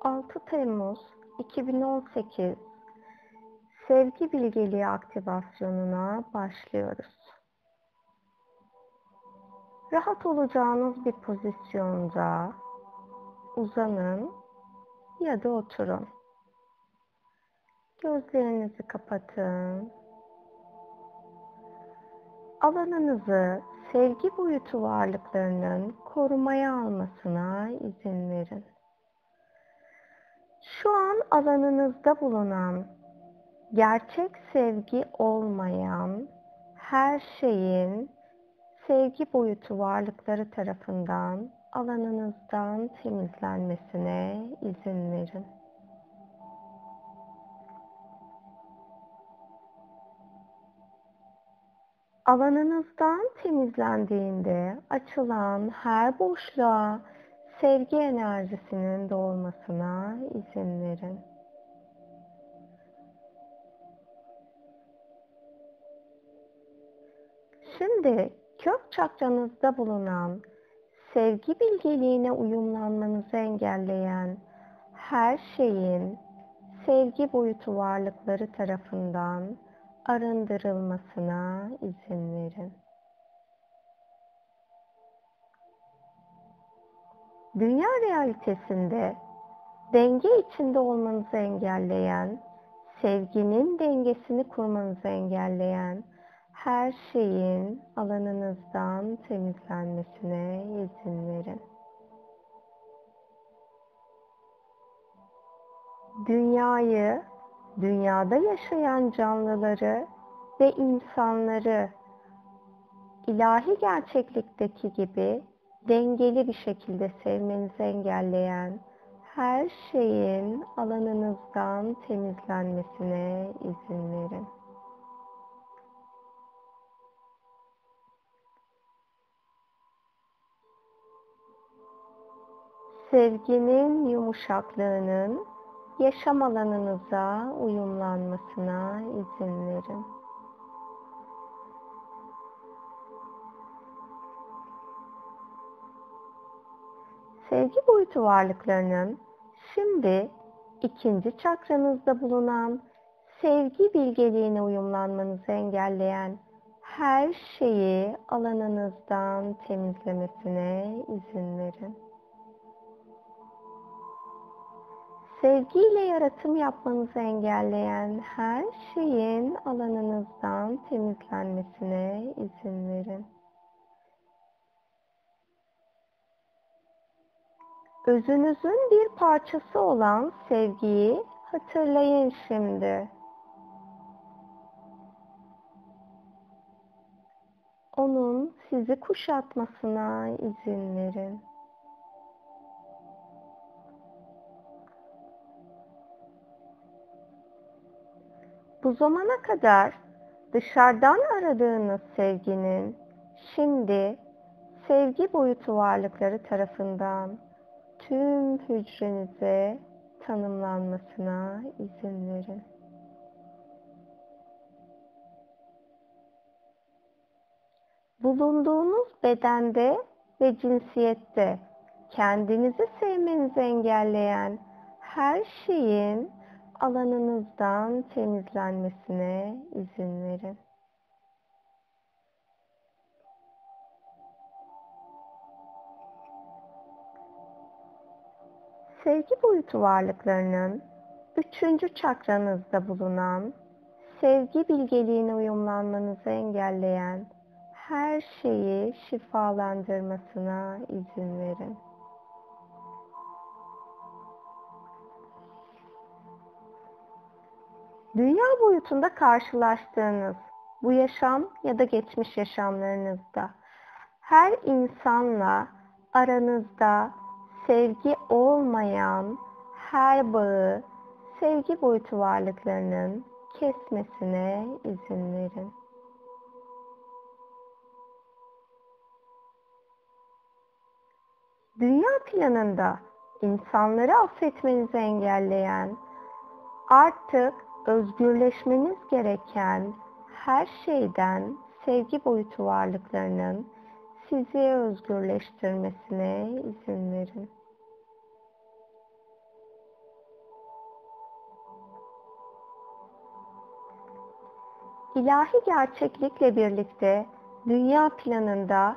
6 Temmuz 2018 Sevgi bilgeliği aktivasyonuna başlıyoruz. Rahat olacağınız bir pozisyonda uzanın ya da oturun. Gözlerinizi kapatın. Alanınızı sevgi boyutu varlıklarının korumaya almasına izin verin. Şu an alanınızda bulunan gerçek sevgi olmayan her şeyin sevgi boyutu varlıkları tarafından alanınızdan temizlenmesine izin verin. Alanınızdan temizlendiğinde açılan her boşluğa sevgi enerjisinin doğmasına izin verin. Şimdi kök çakranızda bulunan sevgi bilgeliğine uyumlanmanızı engelleyen her şeyin sevgi boyutu varlıkları tarafından arındırılmasına izin verin. Dünya realitesinde denge içinde olmanızı engelleyen, sevginin dengesini kurmanızı engelleyen her şeyin alanınızdan temizlenmesine izin verin. Dünyayı, dünyada yaşayan canlıları ve insanları ilahi gerçeklikteki gibi dengeli bir şekilde sevmenizi engelleyen her şeyin alanınızdan temizlenmesine izin verin. Sevginin yumuşaklığının yaşam alanınıza uyumlanmasına izin verin. sevgi boyutu varlıklarının şimdi ikinci çakranızda bulunan sevgi bilgeliğine uyumlanmanızı engelleyen her şeyi alanınızdan temizlemesine izin verin. Sevgiyle yaratım yapmanızı engelleyen her şeyin alanınızdan temizlenmesine izin verin. Özünüzün bir parçası olan sevgiyi hatırlayın şimdi. Onun sizi kuşatmasına izin verin. Bu zamana kadar dışarıdan aradığınız sevginin şimdi sevgi boyutu varlıkları tarafından tüm hücrenize tanımlanmasına izin verin. Bulunduğunuz bedende ve cinsiyette kendinizi sevmenizi engelleyen her şeyin alanınızdan temizlenmesine izin verin. sevgi boyutu varlıklarının üçüncü çakranızda bulunan sevgi bilgeliğine uyumlanmanızı engelleyen her şeyi şifalandırmasına izin verin. Dünya boyutunda karşılaştığınız bu yaşam ya da geçmiş yaşamlarınızda her insanla aranızda sevgi olmayan her bağı sevgi boyutu varlıklarının kesmesine izin verin. Dünya planında insanları affetmenizi engelleyen, artık özgürleşmeniz gereken her şeyden sevgi boyutu varlıklarının sizi özgürleştirmesine izin verin. İlahi gerçeklikle birlikte dünya planında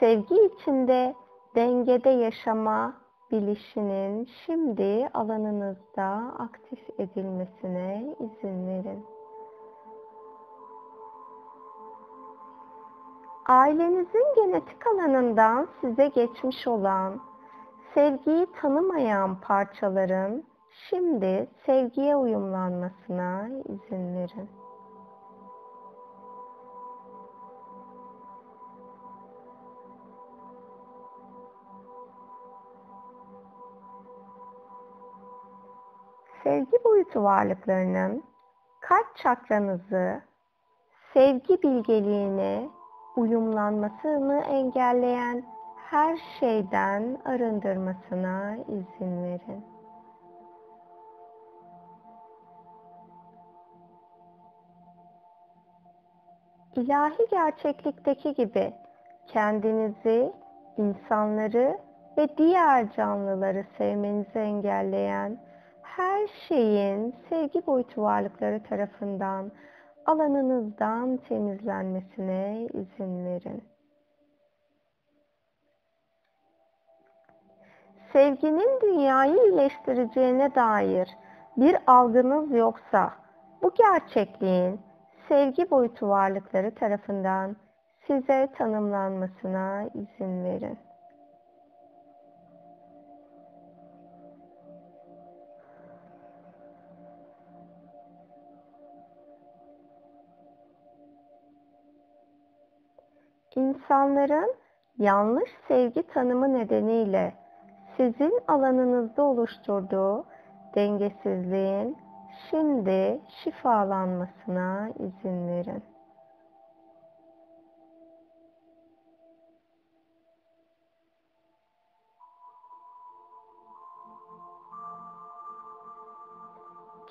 sevgi içinde dengede yaşama bilişinin şimdi alanınızda aktif edilmesine izin verin. Ailenizin genetik alanından size geçmiş olan sevgiyi tanımayan parçaların şimdi sevgiye uyumlanmasına izin verin. Sevgi boyutu varlıklarının kalp çakranızı sevgi bilgeliğine uyumlanmasını engelleyen her şeyden arındırmasına izin verin. İlahi gerçeklikteki gibi kendinizi, insanları ve diğer canlıları sevmenizi engelleyen her şeyin sevgi boyutu varlıkları tarafından alanınızdan temizlenmesine izin verin. Sevginin dünyayı iyileştireceğine dair bir algınız yoksa bu gerçekliğin sevgi boyutu varlıkları tarafından size tanımlanmasına izin verin. İnsanların yanlış sevgi tanımı nedeniyle sizin alanınızda oluşturduğu dengesizliğin şimdi şifalanmasına izin verin.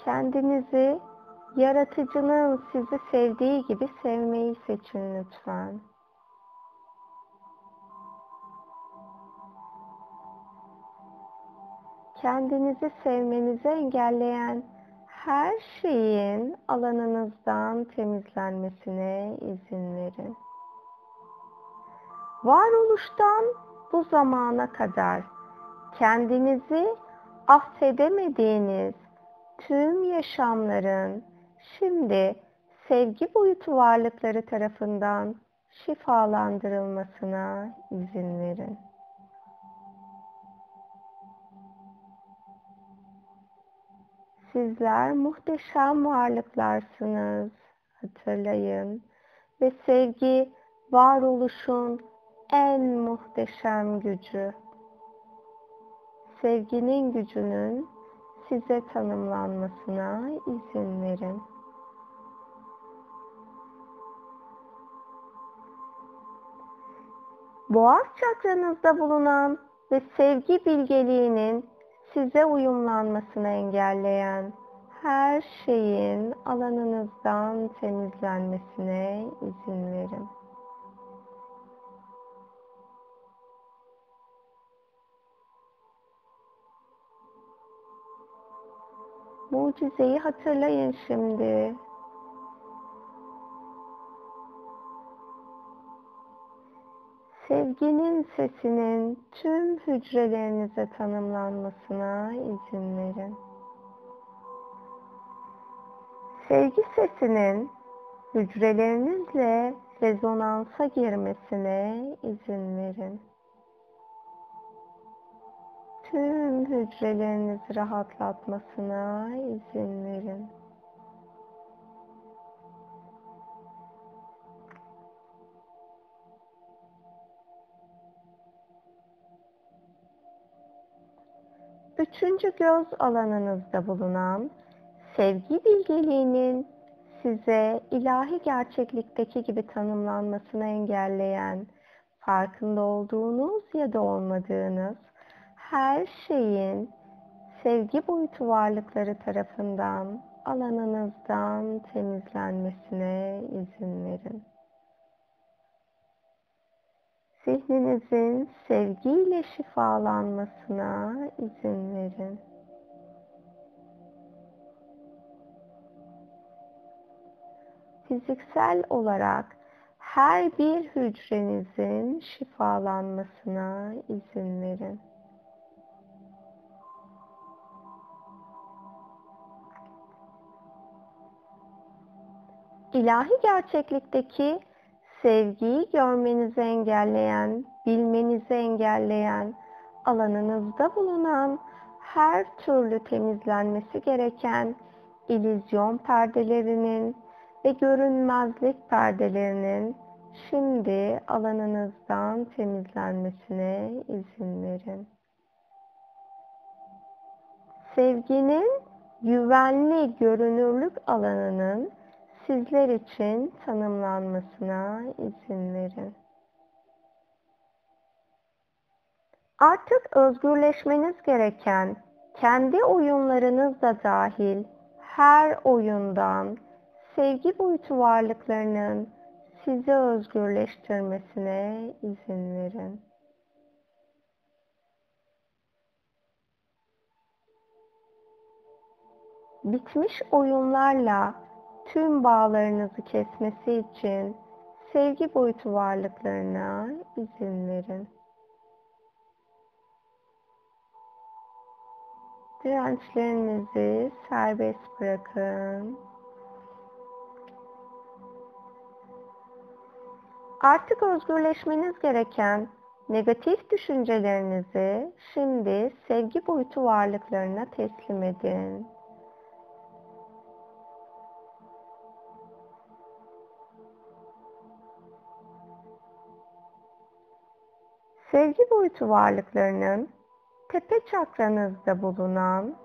Kendinizi yaratıcının sizi sevdiği gibi sevmeyi seçin lütfen. Kendinizi sevmenizi engelleyen her şeyin alanınızdan temizlenmesine izin verin. Varoluştan bu zamana kadar kendinizi affedemediğiniz tüm yaşamların şimdi sevgi boyutu varlıkları tarafından şifalandırılmasına izin verin. Sizler muhteşem varlıklarsınız. Hatırlayın. Ve sevgi varoluşun en muhteşem gücü. Sevginin gücünün size tanımlanmasına izin verin. Boğaz çakranızda bulunan ve sevgi bilgeliğinin size uyumlanmasını engelleyen her şeyin alanınızdan temizlenmesine izin verin. Mucizeyi hatırlayın şimdi. Sevginin sesinin tüm hücrelerinize tanımlanmasına izin verin. Sevgi sesinin hücrelerinizle rezonansa girmesine izin verin. Tüm hücrelerinizi rahatlatmasına izin verin. Üçüncü göz alanınızda bulunan sevgi bilgeliğinin size ilahi gerçeklikteki gibi tanımlanmasını engelleyen, farkında olduğunuz ya da olmadığınız her şeyin sevgi boyutu varlıkları tarafından alanınızdan temizlenmesine izin verin. Zihninizin sevgiyle şifalanmasına izin verin. Fiziksel olarak her bir hücrenizin şifalanmasına izin verin. İlahi gerçeklikteki sevgiyi görmenizi engelleyen, bilmenizi engelleyen, alanınızda bulunan her türlü temizlenmesi gereken illüzyon perdelerinin ve görünmezlik perdelerinin şimdi alanınızdan temizlenmesine izin verin. Sevginin güvenli görünürlük alanının sizler için tanımlanmasına izin verin. Artık özgürleşmeniz gereken kendi oyunlarınız da dahil her oyundan sevgi boyutu varlıklarının sizi özgürleştirmesine izin verin. Bitmiş oyunlarla tüm bağlarınızı kesmesi için sevgi boyutu varlıklarına izin verin. Dirençlerinizi serbest bırakın. Artık özgürleşmeniz gereken negatif düşüncelerinizi şimdi sevgi boyutu varlıklarına teslim edin. Sevgi boyutu varlıklarının tepe çakranızda bulunan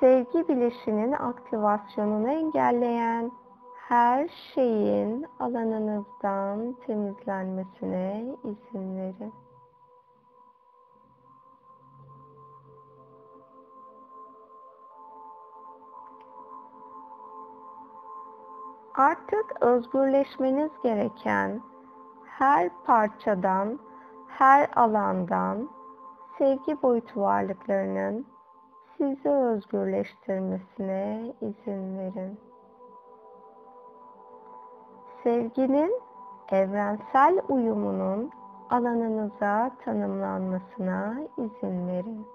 sevgi bileşinin aktivasyonunu engelleyen her şeyin alanınızdan temizlenmesine izin verin. Artık özgürleşmeniz gereken her parçadan, her alandan sevgi boyutu varlıklarının sizi özgürleştirmesine izin verin. Sevginin evrensel uyumunun alanınıza tanımlanmasına izin verin.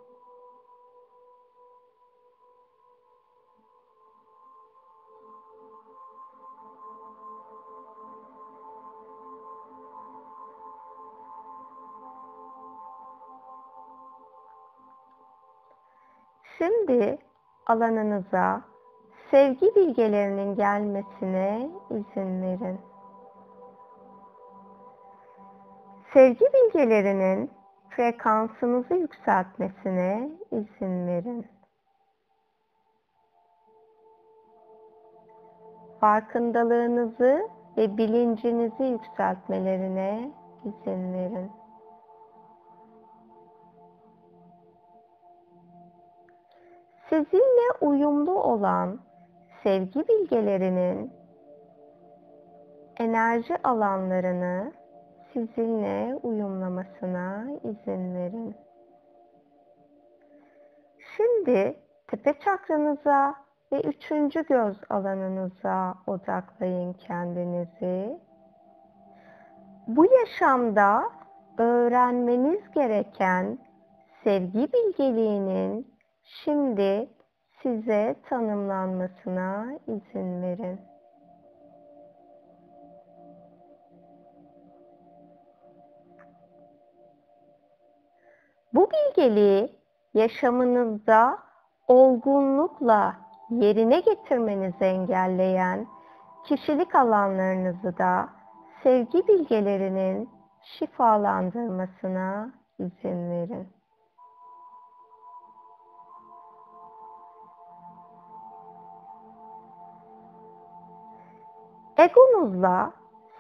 Alanınıza sevgi bilgelerinin gelmesine izin verin. Sevgi bilgelerinin frekansınızı yükseltmesine izin verin. Farkındalığınızı ve bilincinizi yükseltmelerine izin verin. Sizinle uyumlu olan sevgi bilgelerinin enerji alanlarını sizinle uyumlamasına izin verin. Şimdi tepe çakranıza ve üçüncü göz alanınıza odaklayın kendinizi. Bu yaşamda öğrenmeniz gereken sevgi bilgeliğinin Şimdi size tanımlanmasına izin verin. Bu bilgeliği yaşamınızda olgunlukla yerine getirmenizi engelleyen kişilik alanlarınızı da sevgi bilgelerinin şifalandırmasına izin verin. Egonuzla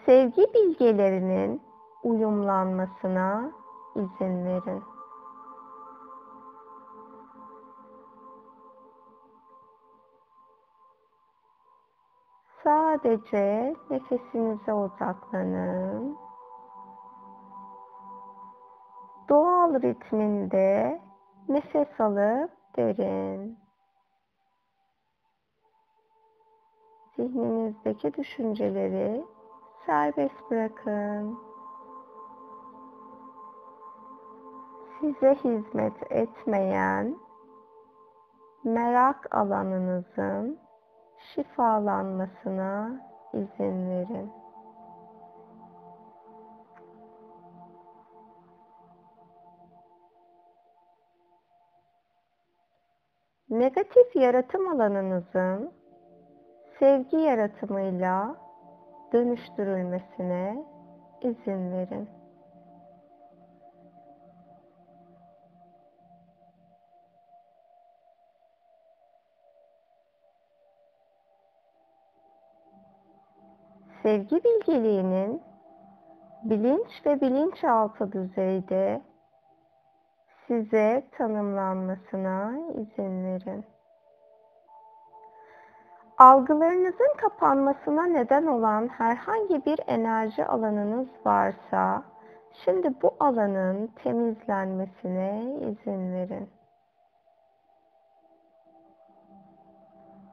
sevgi bilgelerinin uyumlanmasına izin verin. Sadece nefesinize odaklanın. Doğal ritminde nefes alıp derin. Zihninizdeki düşünceleri serbest bırakın. Size hizmet etmeyen merak alanınızın şifalanmasına izin verin. Negatif yaratım alanınızın sevgi yaratımıyla dönüştürülmesine izin verin. Sevgi bilgeliğinin bilinç ve bilinçaltı düzeyde size tanımlanmasına izin verin. Algılarınızın kapanmasına neden olan herhangi bir enerji alanınız varsa, şimdi bu alanın temizlenmesine izin verin.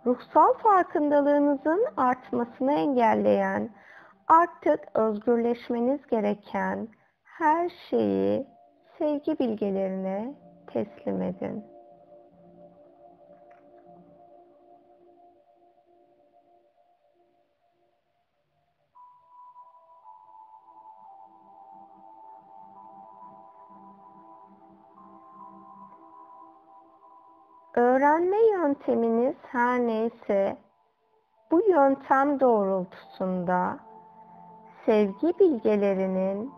Ruhsal farkındalığınızın artmasını engelleyen, artık özgürleşmeniz gereken her şeyi sevgi bilgelerine teslim edin. Öğrenme yönteminiz her neyse, bu yöntem doğrultusunda sevgi bilgelerinin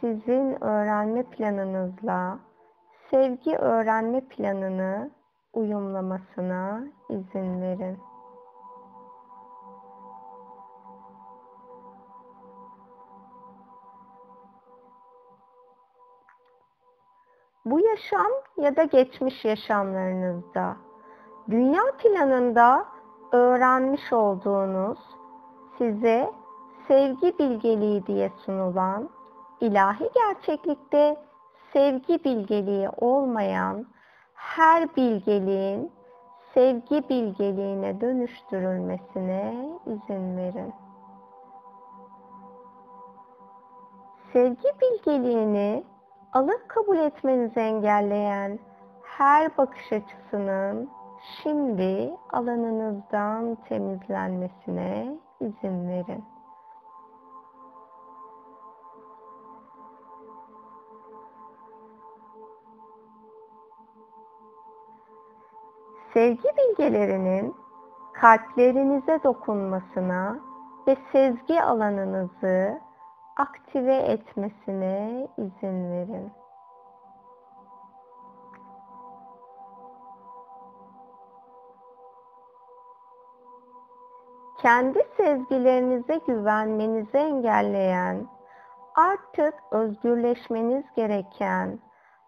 sizin öğrenme planınızla sevgi öğrenme planını uyumlamasına izin verin. Bu yaşam ya da geçmiş yaşamlarınızda dünya planında öğrenmiş olduğunuz size sevgi bilgeliği diye sunulan ilahi gerçeklikte sevgi bilgeliği olmayan her bilgeliğin sevgi bilgeliğine dönüştürülmesine izin verin. Sevgi bilgeliğini alıp kabul etmenizi engelleyen her bakış açısının şimdi alanınızdan temizlenmesine izin verin. sevgi bilgelerinin kalplerinize dokunmasına ve sezgi alanınızı aktive etmesine izin verin. Kendi sezgilerinize güvenmenizi engelleyen, artık özgürleşmeniz gereken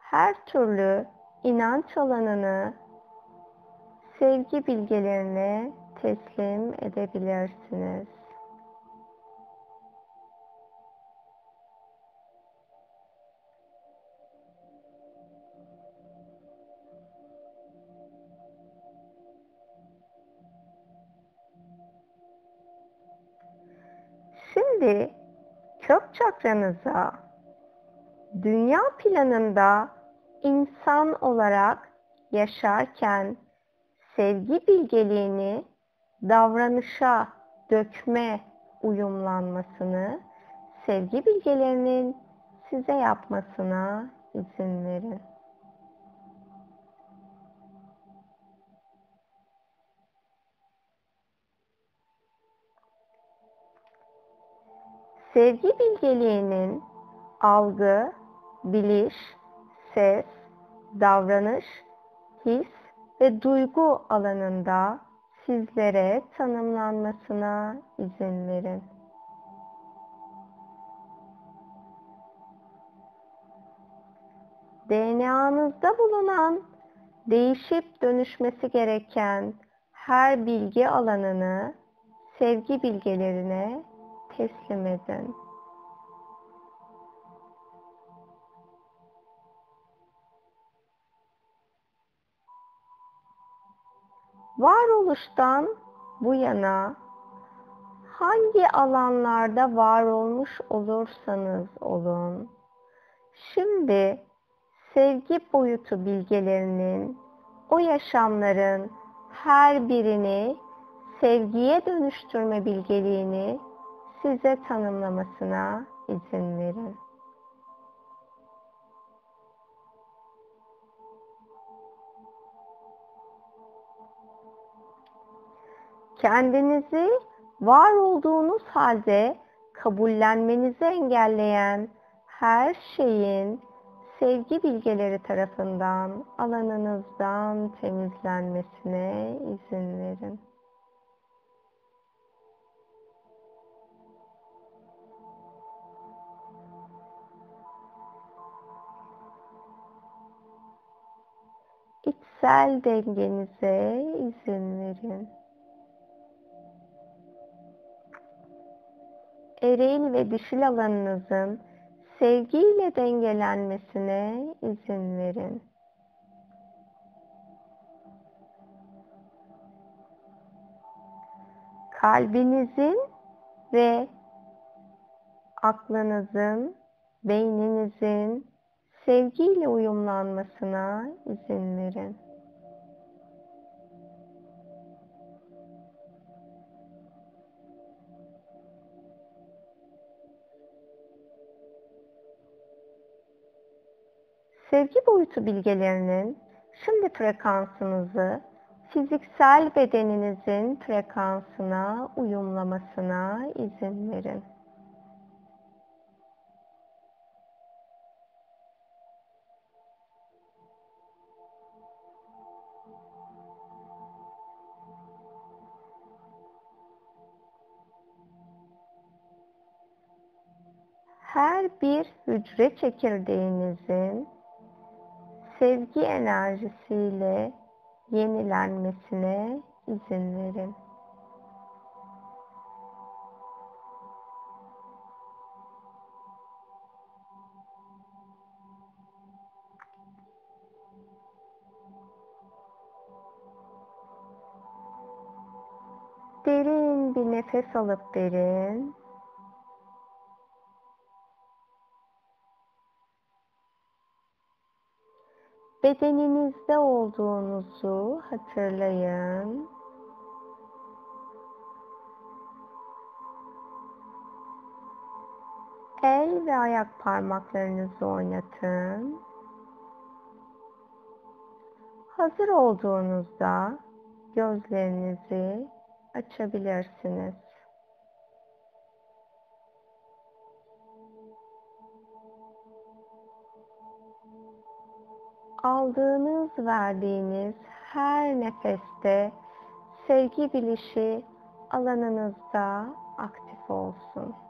her türlü inanç alanını sevgi bilgelerine teslim edebilirsiniz. Kök çakranıza dünya planında insan olarak yaşarken sevgi bilgeliğini davranışa dökme uyumlanmasını sevgi bilgelerinin size yapmasına izin verin. Sevgi bilgeliğinin algı, biliş, ses, davranış, his ve duygu alanında sizlere tanımlanmasına izin verin. DNA'nızda bulunan değişip dönüşmesi gereken her bilgi alanını sevgi bilgelerine teslim edin. Varoluştan bu yana hangi alanlarda var olmuş olursanız olun, şimdi sevgi boyutu bilgelerinin o yaşamların her birini sevgiye dönüştürme bilgeliğini size tanımlamasına izin verin. Kendinizi var olduğunuz halde kabullenmenizi engelleyen her şeyin sevgi bilgeleri tarafından alanınızdan temizlenmesine izin verin. İçsel dengenize izin verin. eril ve dişil alanınızın sevgiyle dengelenmesine izin verin. Kalbinizin ve aklınızın, beyninizin sevgiyle uyumlanmasına izin verin. Sevgi boyutu bilgelerinin şimdi frekansınızı fiziksel bedeninizin frekansına uyumlamasına izin verin. her bir hücre çekirdeğinizin sevgi enerjisiyle yenilenmesine izin verin. Derin bir nefes alıp verin. Bedeninizde olduğunuzu hatırlayın. El ve ayak parmaklarınızı oynatın. Hazır olduğunuzda gözlerinizi açabilirsiniz. Aldığınız, verdiğiniz her nefeste sevgi bilişi alanınızda aktif olsun.